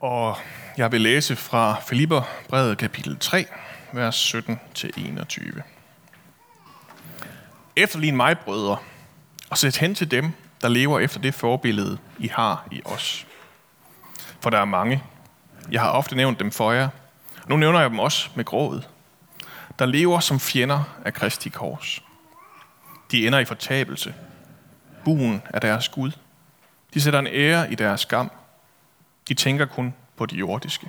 Og jeg vil læse fra Filipperbrevet kapitel 3, vers 17-21. Efterlign mig, brødre, og sæt hen til dem, der lever efter det forbillede, I har i os. For der er mange. Jeg har ofte nævnt dem for jer. Nu nævner jeg dem også med grådet. Der lever som fjender af Kristi kors. De ender i fortabelse. Buen er deres Gud. De sætter en ære i deres skam. De tænker kun på det jordiske.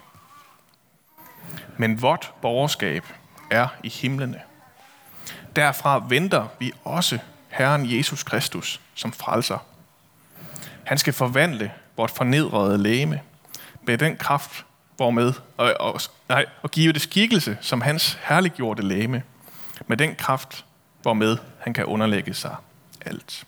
Men vort borgerskab er i himlene. Derfra venter vi også Herren Jesus Kristus som frelser. Han skal forvandle vort fornedrede læme med den kraft, hvormed, og, og, nej, og give det skikkelse som hans herliggjorte læme, med den kraft, hvormed han kan underlægge sig alt.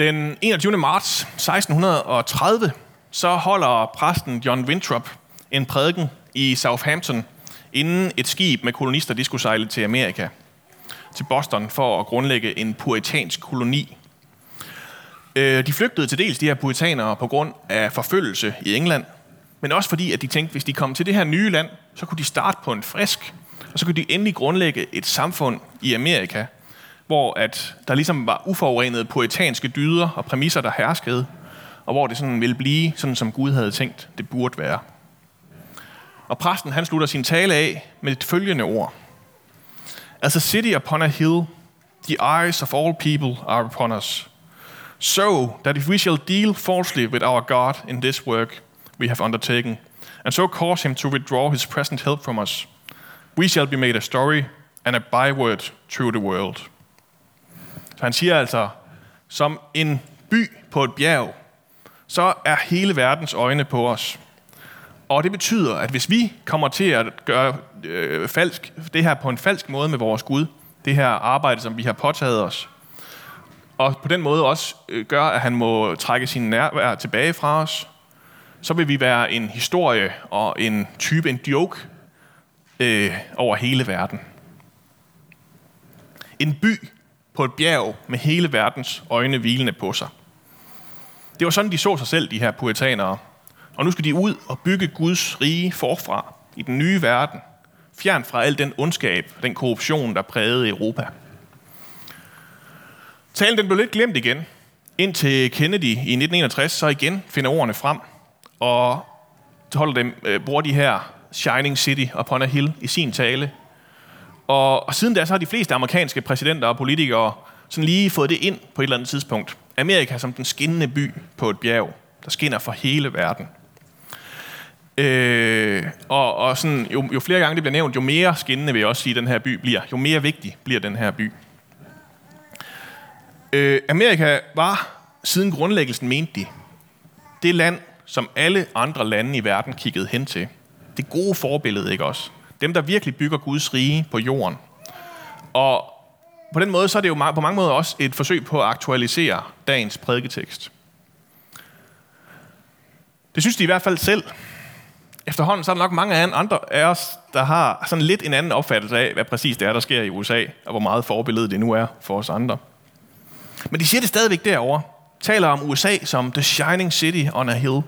Den 21. marts 1630, så holder præsten John Winthrop en prædiken i Southampton, inden et skib med kolonister de skulle sejle til Amerika, til Boston, for at grundlægge en puritansk koloni. Øh, de flygtede til dels de her puritanere på grund af forfølgelse i England, men også fordi, at de tænkte, hvis de kom til det her nye land, så kunne de starte på en frisk, og så kunne de endelig grundlægge et samfund i Amerika, hvor at der ligesom var uforurenede poetanske dyder og præmisser, der herskede, og hvor det sådan ville blive, sådan som Gud havde tænkt, det burde være. Og præsten han slutter sin tale af med et følgende ord. As a city upon a hill, the eyes of all people are upon us. So that if we shall deal falsely with our God in this work we have undertaken, and so cause him to withdraw his present help from us, we shall be made a story and a byword through the world. Så han siger altså, som en by på et bjerg, så er hele verdens øjne på os. Og det betyder, at hvis vi kommer til at gøre øh, falsk, det her på en falsk måde med vores Gud, det her arbejde, som vi har påtaget os, og på den måde også øh, gør, at han må trække sin nærvær tilbage fra os, så vil vi være en historie og en type, en joke øh, over hele verden. En by på et bjerg med hele verdens øjne hvilende på sig. Det var sådan, de så sig selv, de her puritanere. Og nu skal de ud og bygge Guds rige forfra i den nye verden, fjern fra al den ondskab, den korruption, der prægede Europa. Talen den blev lidt glemt igen, indtil Kennedy i 1961 så igen finder ordene frem og holder dem, øh, bruger de her Shining City upon a hill i sin tale. Og, og siden da så har de fleste amerikanske præsidenter og politikere sådan lige fået det ind på et eller andet tidspunkt. Amerika som den skinnende by på et bjerg, der skinner for hele verden. Øh, og og sådan, jo, jo flere gange det bliver nævnt, jo mere skinnende vil jeg også sige, den her by bliver. Jo mere vigtig bliver den her by. Øh, Amerika var siden grundlæggelsen, mente de, det land, som alle andre lande i verden kiggede hen til. Det gode forbillede, ikke også? Dem, der virkelig bygger Guds rige på jorden. Og på den måde, så er det jo på mange måder også et forsøg på at aktualisere dagens prædiketekst. Det synes de i hvert fald selv. Efterhånden så er der nok mange af andre af os, der har sådan lidt en anden opfattelse af, hvad præcis det er, der sker i USA, og hvor meget forbillede det nu er for os andre. Men de siger det stadigvæk derovre. Taler om USA som the shining city on a hill.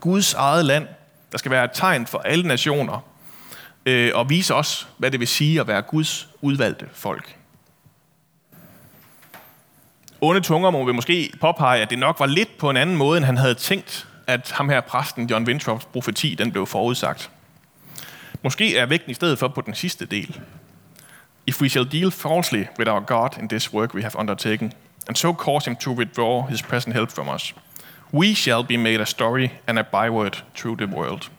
Guds eget land, der skal være et tegn for alle nationer, øh, og vise os, hvad det vil sige at være Guds udvalgte folk. Onde tunger må vi måske påpege, at det nok var lidt på en anden måde, end han havde tænkt, at ham her præsten, John Winthrops profeti, den blev forudsagt. Måske er vægten i stedet for på den sidste del. If we shall deal falsely with our God in this work we have undertaken, and so cause him to withdraw his present help from us, we shall be made a story and a byword through the world.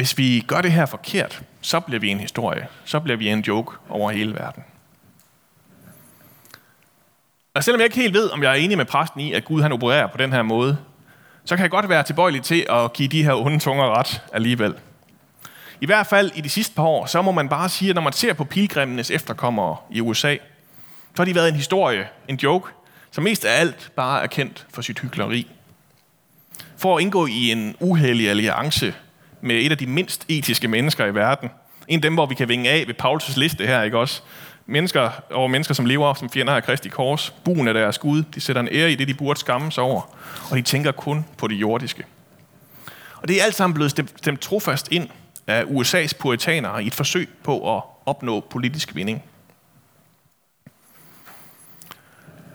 Hvis vi gør det her forkert, så bliver vi en historie. Så bliver vi en joke over hele verden. Og selvom jeg ikke helt ved, om jeg er enig med præsten i, at Gud han opererer på den her måde, så kan jeg godt være tilbøjelig til at give de her onde tunger ret alligevel. I hvert fald i de sidste par år, så må man bare sige, at når man ser på pilgrimmenes efterkommere i USA, så har de været en historie, en joke, som mest af alt bare er kendt for sit hykleri. For at indgå i en uheldig alliance med et af de mindst etiske mennesker i verden, en af dem, hvor vi kan vinge af ved Paulus' liste her, ikke også? mennesker, over mennesker, som lever som fjender af Kristi kors. Buen af deres Gud. De sætter en ære i det, de burde skamme sig over. Og de tænker kun på det jordiske. Og det er alt sammen blevet stemt, stemt trofast ind af USA's puritanere i et forsøg på at opnå politisk vinding.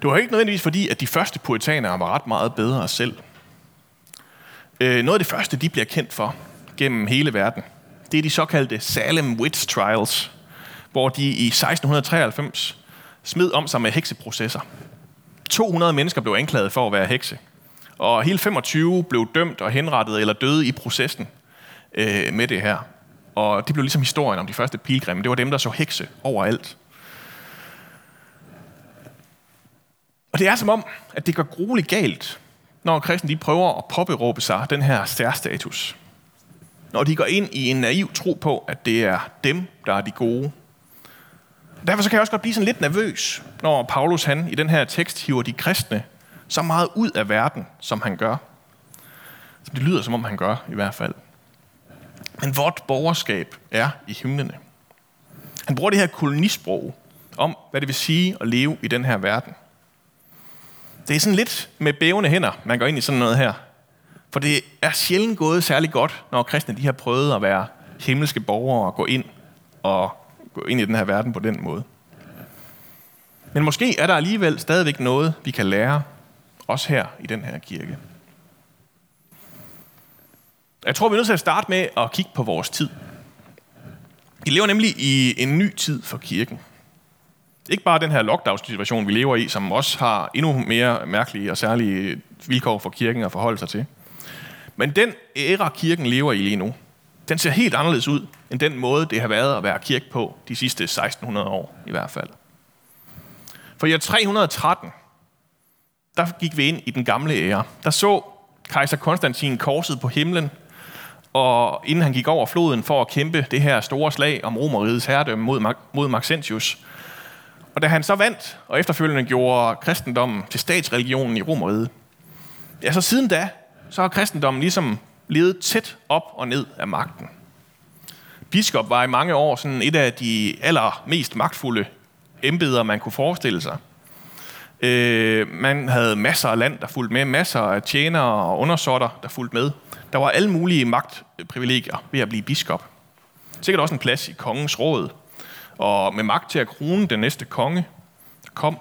Det var ikke nødvendigvis fordi, at de første puritanere var ret meget bedre selv. Øh, noget af det første, de bliver kendt for gennem hele verden, det er de såkaldte Salem Witch Trials, hvor de i 1693 smed om sig med hekseprocesser. 200 mennesker blev anklaget for at være hekse, og hele 25 blev dømt og henrettet eller døde i processen øh, med det her. Og det blev ligesom historien om de første pilgrimme. Det var dem, der så hekse overalt. Og det er som om, at det går grueligt galt, når kristne de prøver at påberåbe sig den her særstatus. Når de går ind i en naiv tro på, at det er dem, der er de gode. Derfor så kan jeg også godt blive sådan lidt nervøs, når Paulus han i den her tekst hiver de kristne så meget ud af verden, som han gør. Det lyder, som om han gør i hvert fald. Men vort borgerskab er i himlene. Han bruger det her kolonisprog om, hvad det vil sige at leve i den her verden. Det er sådan lidt med bævende hænder, man går ind i sådan noget her. For det er sjældent gået særlig godt, når kristne de har prøvet at være himmelske borgere og gå ind og gå ind i den her verden på den måde. Men måske er der alligevel stadigvæk noget, vi kan lære, også her i den her kirke. Jeg tror, vi er nødt til at starte med at kigge på vores tid. Vi lever nemlig i en ny tid for kirken. Ikke bare den her lockdown-situation, vi lever i, som også har endnu mere mærkelige og særlige vilkår for kirken at forholde sig til. Men den æra, kirken lever i lige nu, den ser helt anderledes ud, end den måde, det har været at være kirke på de sidste 1600 år i hvert fald. For i år 313, der gik vi ind i den gamle æra. Der så kejser Konstantin korset på himlen, og inden han gik over floden for at kæmpe det her store slag om Romerrigets herredømme mod, mod Maxentius. Og da han så vandt, og efterfølgende gjorde kristendommen til statsreligionen i Romeriet, ja, så siden da, så har kristendommen ligesom levet tæt op og ned af magten. Biskop var i mange år sådan et af de allermest magtfulde embeder, man kunne forestille sig. Øh, man havde masser af land, der fulgte med, masser af tjenere og undersåtter, der fulgte med. Der var alle mulige magtprivilegier ved at blive biskop. Sikkert også en plads i kongens råd, og med magt til at krone den næste konge, der kom.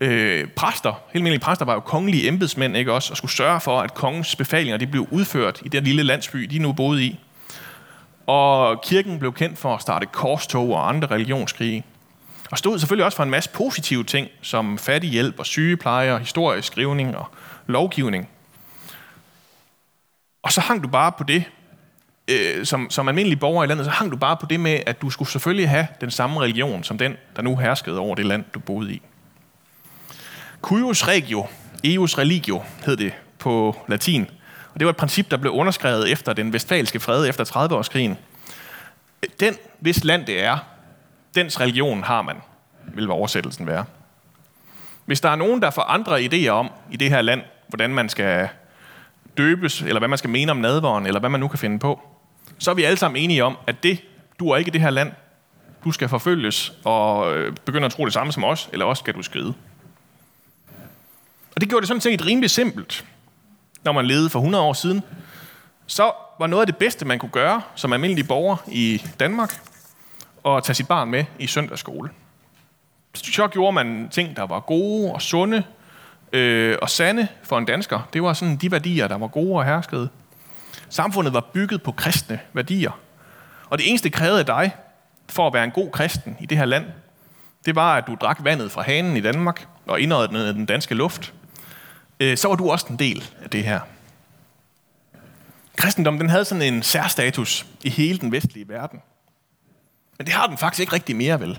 Øh, præster, helt almindelige præster, var jo kongelige embedsmænd, ikke også, og skulle sørge for, at kongens befalinger de blev udført i den lille landsby, de nu boede i. Og kirken blev kendt for at starte korstog og andre religionskrige. Og stod selvfølgelig også for en masse positive ting, som fattighjælp og sygepleje og historieskrivning og lovgivning. Og så hang du bare på det, øh, som, som almindelig borger i landet, så hang du bare på det med, at du skulle selvfølgelig have den samme religion, som den, der nu herskede over det land, du boede i. Cuius regio, eius religio, hed det på latin. Og det var et princip, der blev underskrevet efter den vestfalske fred efter 30-årskrigen. Den, hvis land det er, dens religion har man, vil oversættelsen være. Hvis der er nogen, der får andre idéer om i det her land, hvordan man skal døbes, eller hvad man skal mene om nadvåren, eller hvad man nu kan finde på, så er vi alle sammen enige om, at det du er ikke i det her land. Du skal forfølges og øh, begynde at tro det samme som os, eller også skal du skride. Og det gjorde det sådan set rimelig simpelt, når man levede for 100 år siden. Så var noget af det bedste, man kunne gøre som almindelig borger i Danmark, at tage sit barn med i søndagsskole. Så gjorde man ting, der var gode og sunde øh, og sande for en dansker. Det var sådan de værdier, der var gode og herskede. Samfundet var bygget på kristne værdier. Og det eneste krævede af dig, for at være en god kristen i det her land, det var, at du drak vandet fra hanen i Danmark og indåndede den danske luft. Øh, så var du også en del af det her. Kristendommen den havde sådan en særstatus i hele den vestlige verden. Men det har den faktisk ikke rigtig mere, vel?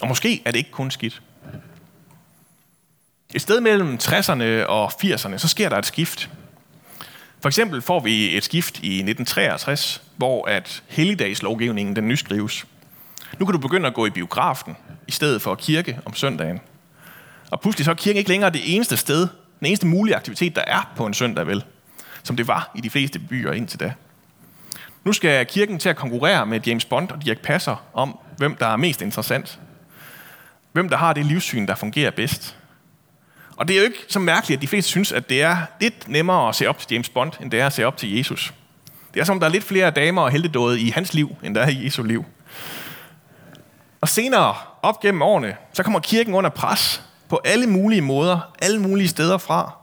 Og måske er det ikke kun skidt. Et sted mellem 60'erne og 80'erne, så sker der et skift. For eksempel får vi et skift i 1963, hvor at helligdagslovgivningen den nyskrives. Nu kan du begynde at gå i biografen, i stedet for kirke om søndagen. Og pludselig så er kirken ikke længere det eneste sted, den eneste mulige aktivitet, der er på en søndag, vel? Som det var i de fleste byer indtil da. Nu skal kirken til at konkurrere med James Bond og Dirk Passer om, hvem der er mest interessant. hvem der har det livssyn, der fungerer bedst. Og det er jo ikke så mærkeligt, at de fleste synes, at det er lidt nemmere at se op til James Bond, end det er at se op til Jesus. Det er som, der er lidt flere damer og heldedåde i hans liv, end der er i Jesu liv. Og senere, op gennem årene, så kommer kirken under pres på alle mulige måder, alle mulige steder fra.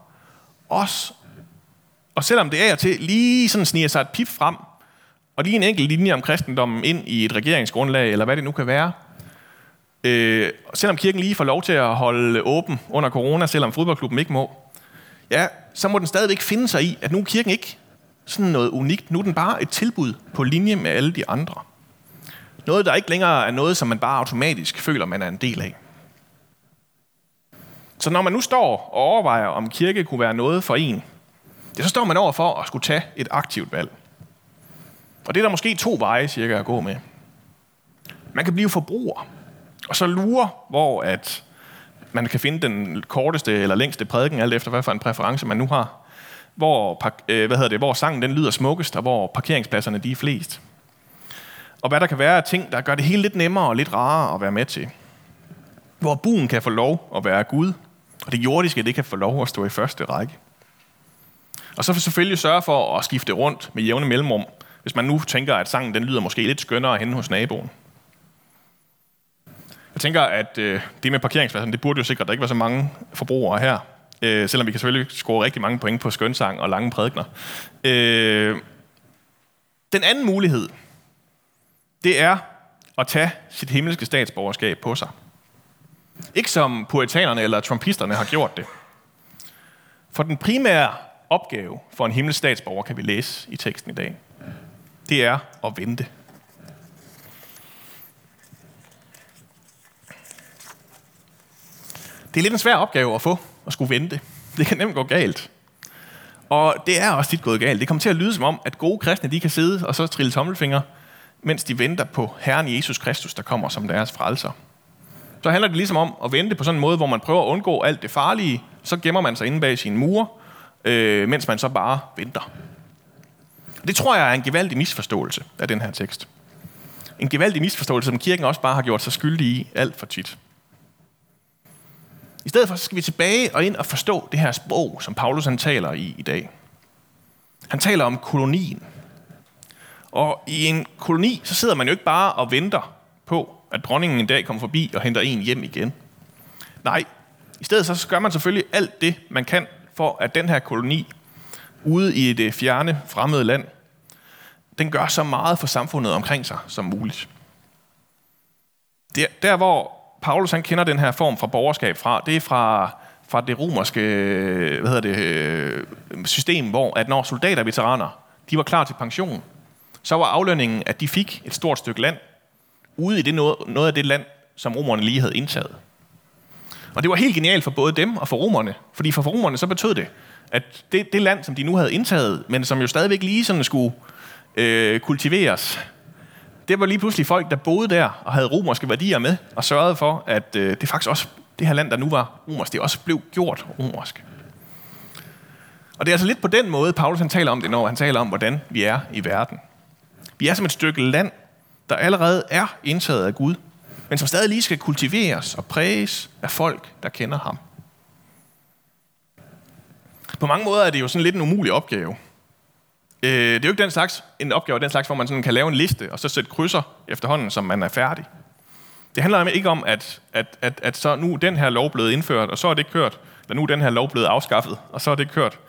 Også, og selvom det er til lige sådan sniger sig et pip frem, og lige en enkelt linje om kristendommen ind i et regeringsgrundlag, eller hvad det nu kan være, øh, selvom kirken lige får lov til at holde åben under corona, selvom fodboldklubben ikke må, ja, så må den stadigvæk finde sig i, at nu er kirken ikke sådan noget unikt. Nu er den bare et tilbud på linje med alle de andre. Noget, der ikke længere er noget, som man bare automatisk føler, man er en del af. Så når man nu står og overvejer, om kirke kunne være noget for en, ja, så står man over for at skulle tage et aktivt valg. Og det er der måske to veje cirka at gå med. Man kan blive forbruger, og så lure, hvor at man kan finde den korteste eller længste prædiken, alt efter hvad for en præference man nu har. Hvor, øh, hvad hedder det, hvor sangen den lyder smukkest, og hvor parkeringspladserne de er flest. Og hvad der kan være af ting, der gør det hele lidt nemmere og lidt rarere at være med til. Hvor buen kan få lov at være Gud, og det jordiske det kan få lov at stå i første række. Og så selvfølgelig sørge for at skifte rundt med jævne mellemrum, hvis man nu tænker, at sangen den lyder måske lidt skønnere hen hos naboen. Jeg tænker, at øh, det med parkeringspladsen, det burde jo sikre, at der ikke var så mange forbrugere her. Øh, selvom vi kan selvfølgelig score rigtig mange point på skønsang og lange prædikner. Øh, den anden mulighed, det er at tage sit himmelske statsborgerskab på sig. Ikke som puritanerne eller trumpisterne har gjort det. For den primære opgave for en himmelsk statsborger, kan vi læse i teksten i dag, det er at vente. Det er lidt en svær opgave at få, at skulle vente. Det kan nemt gå galt. Og det er også tit gået galt. Det kommer til at lyde som om, at gode kristne de kan sidde og så trille tommelfinger, mens de venter på Herren Jesus Kristus, der kommer som deres frelser. Så handler det ligesom om at vente på sådan en måde, hvor man prøver at undgå alt det farlige, så gemmer man sig inde bag sine mure, øh, mens man så bare venter. Det tror jeg er en gevaldig misforståelse af den her tekst. En gevaldig misforståelse, som kirken også bare har gjort sig skyldig i alt for tit. I stedet for så skal vi tilbage og ind og forstå det her sprog, som Paulus han taler i i dag. Han taler om kolonien. Og i en koloni, så sidder man jo ikke bare og venter på, at dronningen en dag kommer forbi og henter en hjem igen. Nej, i stedet så gør man selvfølgelig alt det, man kan, for at den her koloni ude i det fjerne, fremmede land, den gør så meget for samfundet omkring sig som muligt. Der, der hvor Paulus han kender den her form for borgerskab fra, det er fra, fra det romerske hvad hedder det, øh, system, hvor at når soldater veteraner de var klar til pension, så var aflønningen, at de fik et stort stykke land ude i det noget, noget af det land, som romerne lige havde indtaget. Og det var helt genialt for både dem og for romerne, fordi for romerne så betød det, at det, det land, som de nu havde indtaget, men som jo stadigvæk lige sådan skulle øh, kultiveres, det var lige pludselig folk, der boede der og havde romerske værdier med, og sørgede for, at øh, det faktisk også, det her land, der nu var romersk, det også blev gjort romersk. Og det er altså lidt på den måde, Paulus han taler om det, når han taler om, hvordan vi er i verden. Vi er som et stykke land, der allerede er indtaget af Gud, men som stadig lige skal kultiveres og præges af folk, der kender ham. På mange måder er det jo sådan lidt en umulig opgave. Øh, det er jo ikke den slags, en opgave den slags, hvor man sådan kan lave en liste, og så sætte krydser efterhånden, som man er færdig. Det handler ikke om, at, at, at, at så nu den her lov blevet indført, og så er det kørt, eller nu er den her lov blevet afskaffet, og så er det kørt.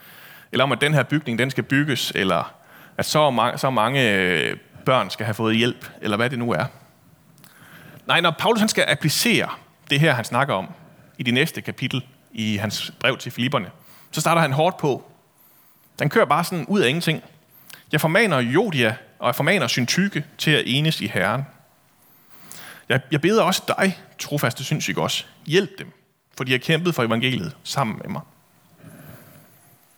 Eller om, at den her bygning, den skal bygges, eller at så mange, så mange øh, børn skal have fået hjælp, eller hvad det nu er. Nej, når Paulus han skal applicere det her, han snakker om, i det næste kapitel i hans brev til Filipperne, så starter han hårdt på. Den kører bare sådan ud af ingenting. Jeg formaner Jodia, og jeg formaner Syntyke til at enes i Herren. Jeg, jeg beder også dig, trofaste synssyg også, hjælp dem, for de har kæmpet for evangeliet sammen med mig.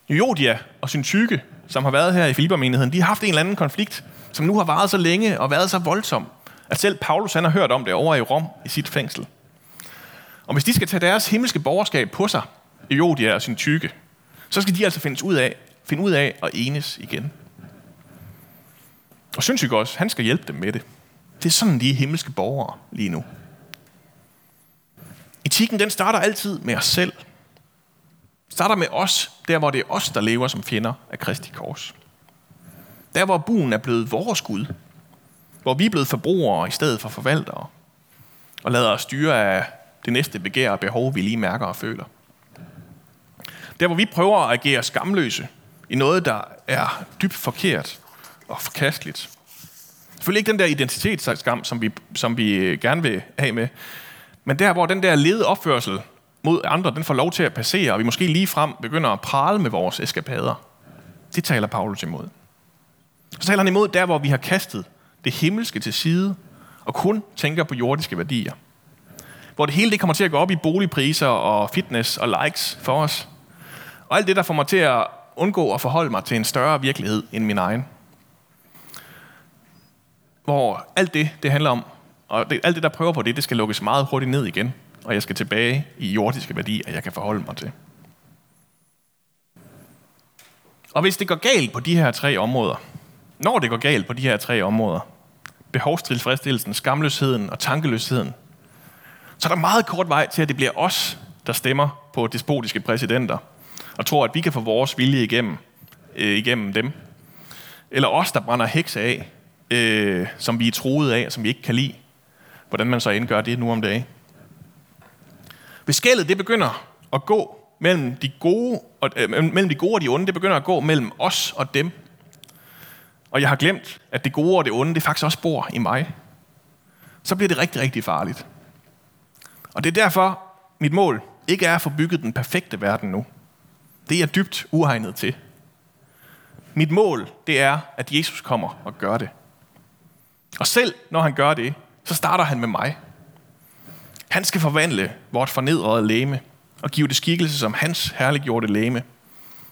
Jodia og Syntyke, som har været her i Filippermenigheden, de har haft en eller anden konflikt, som nu har varet så længe og været så voldsom, at selv Paulus han har hørt om det over i Rom i sit fængsel. Og hvis de skal tage deres himmelske borgerskab på sig, Jodia og Syntyke, så skal de altså findes ud af, finde ud af at enes igen. Og synes ikke også, han skal hjælpe dem med det. Det er sådan, de himmelske borgere lige nu. Etikken den starter altid med os selv. Starter med os, der hvor det er os, der lever som fjender af Kristi kors. Der hvor buen er blevet vores Gud. Hvor vi er blevet forbrugere i stedet for forvaltere. Og lader os styre af det næste begær og behov, vi lige mærker og føler. Der hvor vi prøver at agere skamløse i noget, der er dybt forkert og forkasteligt. Selvfølgelig ikke den der identitetsskam, som vi, som vi gerne vil have med, men der, hvor den der lede opførsel mod andre, den får lov til at passere, og vi måske lige frem begynder at prale med vores eskapader. Det taler Paulus imod. Så taler han imod der, hvor vi har kastet det himmelske til side, og kun tænker på jordiske værdier. Hvor det hele det kommer til at gå op i boligpriser og fitness og likes for os. Og alt det, der får mig til at undgå at forholde mig til en større virkelighed end min egen. Hvor alt det, det handler om, og det, alt det, der prøver på det, det skal lukkes meget hurtigt ned igen, og jeg skal tilbage i jordiske værdier, jeg kan forholde mig til. Og hvis det går galt på de her tre områder, når det går galt på de her tre områder, behovstilfredsstillelsen, skamløsheden og tankeløsheden, så er der meget kort vej til, at det bliver os, der stemmer på despotiske præsidenter, og tror, at vi kan få vores vilje igennem, øh, igennem dem. Eller os, der brænder hekse af, øh, som vi er troet af, som vi ikke kan lide. Hvordan man så end gør det nu om dagen. Hvis skældet det begynder at gå mellem de gode og, øh, mellem de gode og de onde, det begynder at gå mellem os og dem. Og jeg har glemt, at det gode og det onde, det faktisk også bor i mig. Så bliver det rigtig, rigtig farligt. Og det er derfor, mit mål ikke er at få bygget den perfekte verden nu. Det er jeg dybt uegnet til. Mit mål, det er, at Jesus kommer og gør det. Og selv når han gør det, så starter han med mig. Han skal forvandle vort fornedrede læme og give det skikkelse som hans herliggjorte læme,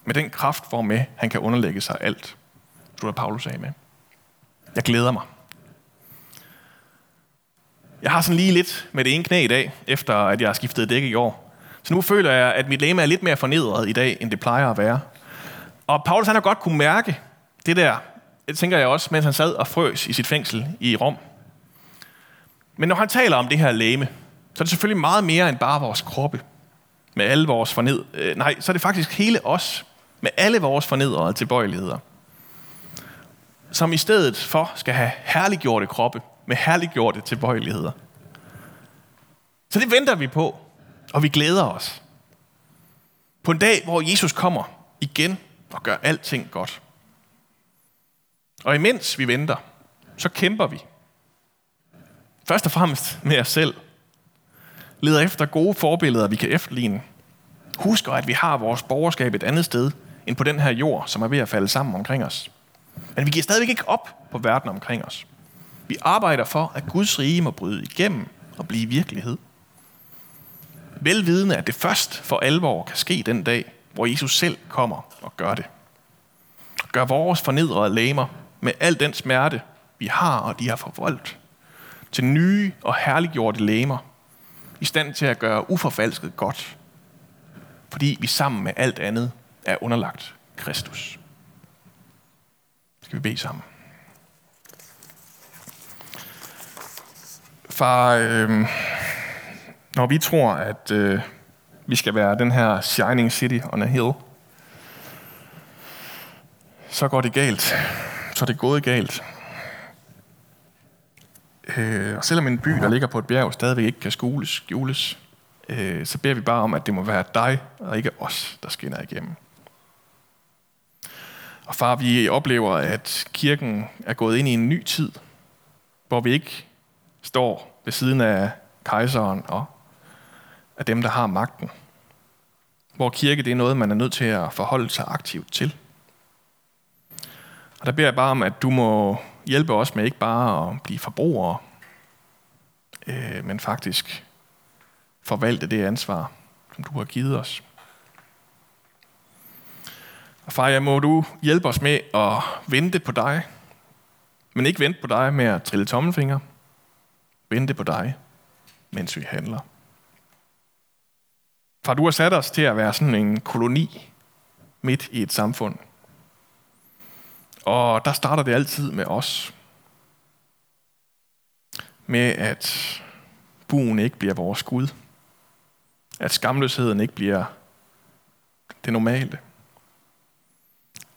med den kraft, hvormed han kan underlægge sig alt. er Paulus af med. Jeg glæder mig. Jeg har sådan lige lidt med det ene knæ i dag, efter at jeg har skiftet dæk i år. Så nu føler jeg, at mit læme er lidt mere fornedret i dag, end det plejer at være. Og Paulus han har godt kunne mærke det der, det tænker jeg også, mens han sad og frøs i sit fængsel i Rom. Men når han taler om det her læme, så er det selvfølgelig meget mere end bare vores kroppe. Med alle vores forned... Øh, nej, så er det faktisk hele os. Med alle vores fornedrede tilbøjeligheder. Som i stedet for skal have herliggjorte kroppe med herliggjorte tilbøjeligheder. Så det venter vi på, og vi glæder os. På en dag, hvor Jesus kommer igen og gør alting godt. Og imens vi venter, så kæmper vi. Først og fremmest med os selv. Leder efter gode forbilleder, vi kan efterligne. Husker, at vi har vores borgerskab et andet sted, end på den her jord, som er ved at falde sammen omkring os. Men vi giver stadigvæk ikke op på verden omkring os. Vi arbejder for, at Guds rige må bryde igennem og blive virkelighed. Velvidende, at det først for alvor kan ske den dag, hvor Jesus selv kommer og gør det. Gør vores fornedrede læmer med al den smerte, vi har og de har forvoldt, til nye og herliggjorte læmer, i stand til at gøre uforfalsket godt, fordi vi sammen med alt andet er underlagt Kristus. Skal vi bede sammen? Far, øh, når vi tror, at øh, vi skal være den her shining city on a hill, så går det galt. Så er det gået galt. Øh, og selvom en by, der ligger på et bjerg, stadigvæk ikke kan skjules, skjules øh, så beder vi bare om, at det må være dig og ikke os, der skinner igennem. Og far, vi oplever, at kirken er gået ind i en ny tid, hvor vi ikke står ved siden af kejseren og af dem, der har magten. Hvor kirke det er noget, man er nødt til at forholde sig aktivt til. Og der beder jeg bare om, at du må hjælpe os med ikke bare at blive forbrugere, øh, men faktisk forvalte det ansvar, som du har givet os. Og far, jeg må du hjælpe os med at vente på dig, men ikke vente på dig med at trille tommelfinger. Vente på dig, mens vi handler. Far, du har sat os til at være sådan en koloni midt i et samfund. Og der starter det altid med os. Med at buen ikke bliver vores Gud, At skamløsheden ikke bliver det normale.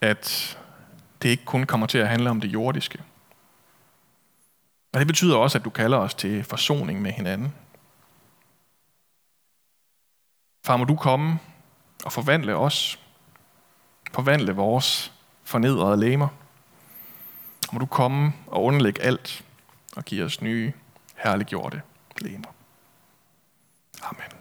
At det ikke kun kommer til at handle om det jordiske. Og det betyder også, at du kalder os til forsoning med hinanden. Far, må du komme og forvandle os. Forvandle vores fornedrede læmer. Må du komme og underlægge alt og give os nye, herliggjorte læmer. Amen.